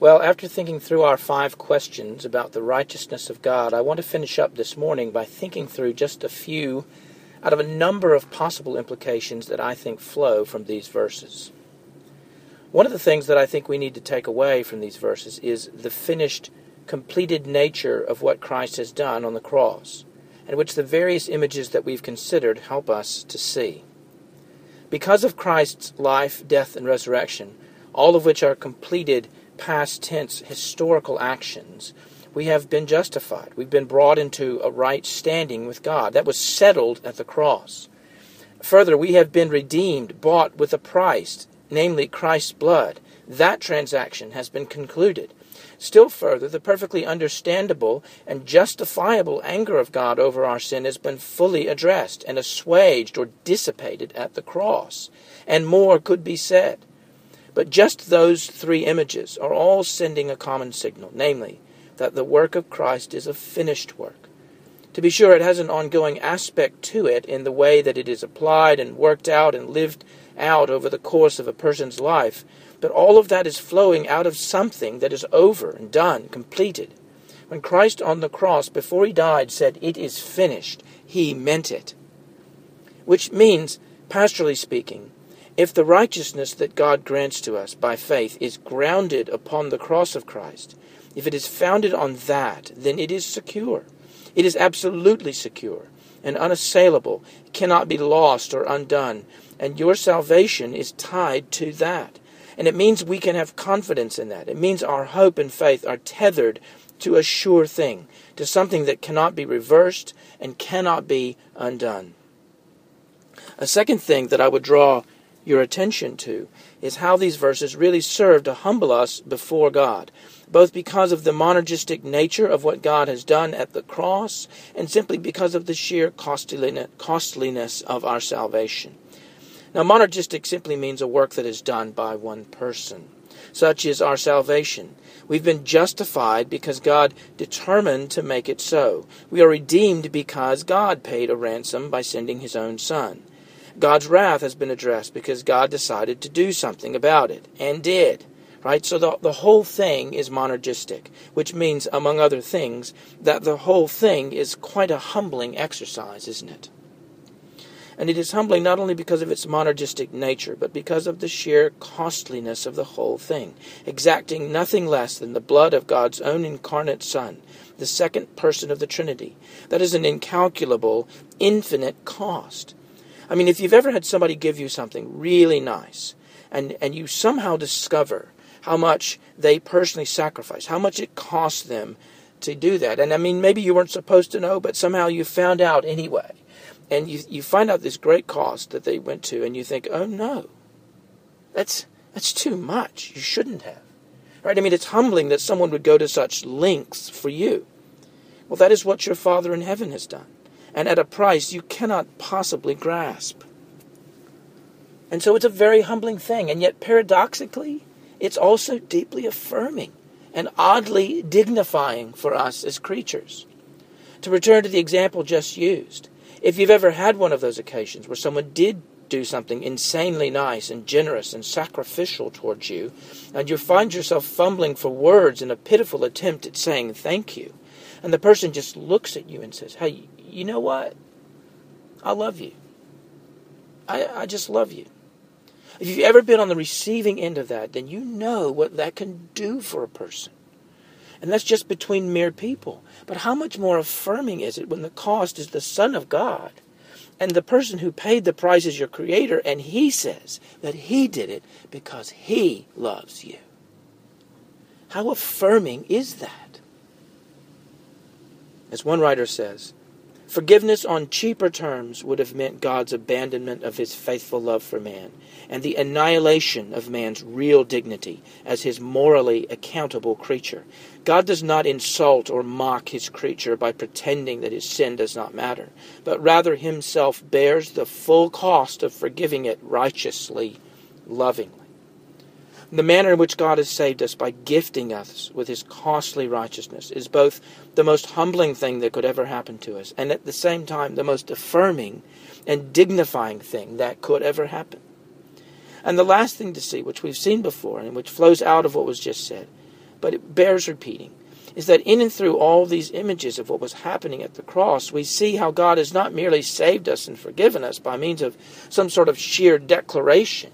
Well, after thinking through our five questions about the righteousness of God, I want to finish up this morning by thinking through just a few out of a number of possible implications that I think flow from these verses. One of the things that I think we need to take away from these verses is the finished, completed nature of what Christ has done on the cross, and which the various images that we've considered help us to see. Because of Christ's life, death, and resurrection, all of which are completed past tense historical actions, we have been justified. We've been brought into a right standing with God. That was settled at the cross. Further, we have been redeemed, bought with a price, namely Christ's blood. That transaction has been concluded. Still further, the perfectly understandable and justifiable anger of God over our sin has been fully addressed and assuaged or dissipated at the cross. And more could be said. But just those three images are all sending a common signal, namely, that the work of Christ is a finished work. To be sure, it has an ongoing aspect to it in the way that it is applied and worked out and lived out over the course of a person's life, but all of that is flowing out of something that is over and done, completed. When Christ on the cross, before he died, said, It is finished, he meant it. Which means, pastorally speaking, if the righteousness that God grants to us by faith is grounded upon the cross of Christ, if it is founded on that, then it is secure. It is absolutely secure and unassailable, cannot be lost or undone, and your salvation is tied to that. And it means we can have confidence in that. It means our hope and faith are tethered to a sure thing, to something that cannot be reversed and cannot be undone. A second thing that I would draw your attention to is how these verses really serve to humble us before God, both because of the monergistic nature of what God has done at the cross and simply because of the sheer costliness of our salvation. Now, monergistic simply means a work that is done by one person. Such is our salvation. We've been justified because God determined to make it so. We are redeemed because God paid a ransom by sending his own Son. God's wrath has been addressed because God decided to do something about it, and did. Right? So the, the whole thing is monergistic, which means, among other things, that the whole thing is quite a humbling exercise, isn't it? And it is humbling not only because of its monergistic nature, but because of the sheer costliness of the whole thing, exacting nothing less than the blood of God's own incarnate Son, the second person of the Trinity. That is an incalculable, infinite cost. I mean, if you've ever had somebody give you something really nice, and, and you somehow discover how much they personally sacrifice, how much it cost them to do that. And I mean, maybe you weren't supposed to know, but somehow you found out anyway. And you, you find out this great cost that they went to, and you think, oh no, that's, that's too much. You shouldn't have. Right? I mean, it's humbling that someone would go to such lengths for you. Well, that is what your Father in heaven has done and at a price you cannot possibly grasp. And so it's a very humbling thing, and yet paradoxically, it's also deeply affirming and oddly dignifying for us as creatures. To return to the example just used, if you've ever had one of those occasions where someone did do something insanely nice and generous and sacrificial towards you, and you find yourself fumbling for words in a pitiful attempt at saying thank you, and the person just looks at you and says, Hey, you know what? I love you. I, I just love you. If you've ever been on the receiving end of that, then you know what that can do for a person. And that's just between mere people. But how much more affirming is it when the cost is the Son of God and the person who paid the price is your Creator, and He says that He did it because He loves you? How affirming is that? As one writer says, Forgiveness on cheaper terms would have meant God's abandonment of his faithful love for man and the annihilation of man's real dignity as his morally accountable creature. God does not insult or mock his creature by pretending that his sin does not matter, but rather himself bears the full cost of forgiving it righteously, lovingly. The manner in which God has saved us by gifting us with his costly righteousness is both the most humbling thing that could ever happen to us, and at the same time, the most affirming and dignifying thing that could ever happen. And the last thing to see, which we've seen before, and which flows out of what was just said, but it bears repeating, is that in and through all these images of what was happening at the cross, we see how God has not merely saved us and forgiven us by means of some sort of sheer declaration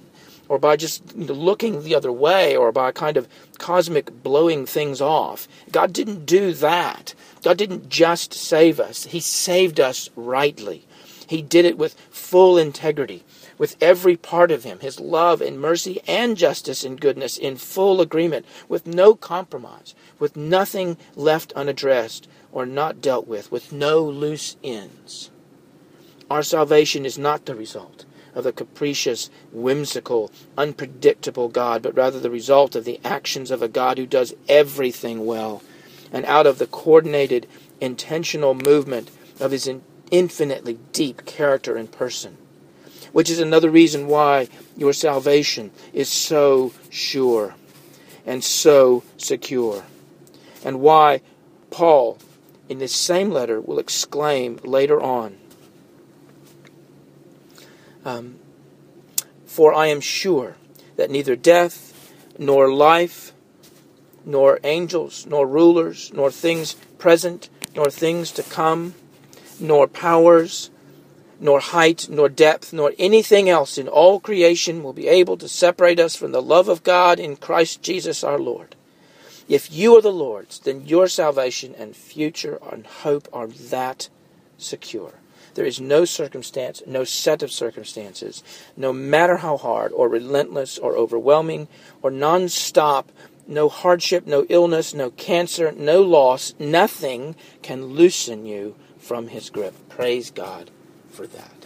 or by just looking the other way or by kind of cosmic blowing things off. God didn't do that. God didn't just save us, He saved us rightly. He did it with full integrity, with every part of Him, His love and mercy and justice and goodness in full agreement, with no compromise, with nothing left unaddressed or not dealt with, with no loose ends. Our salvation is not the result of the capricious, whimsical, unpredictable God, but rather the result of the actions of a God who does everything well, and out of the coordinated, intentional movement of his infinitely deep character and person. Which is another reason why your salvation is so sure and so secure. And why Paul, in this same letter, will exclaim later on um, For I am sure that neither death, nor life, nor angels, nor rulers, nor things present, nor things to come, nor powers, nor height, nor depth, nor anything else in all creation will be able to separate us from the love of God in Christ Jesus our Lord. If you are the Lord's, then your salvation and future and hope are that secure. There is no circumstance, no set of circumstances, no matter how hard or relentless or overwhelming or non-stop, no hardship, no illness, no cancer, no loss, nothing can loosen you from his grip. Praise God for that.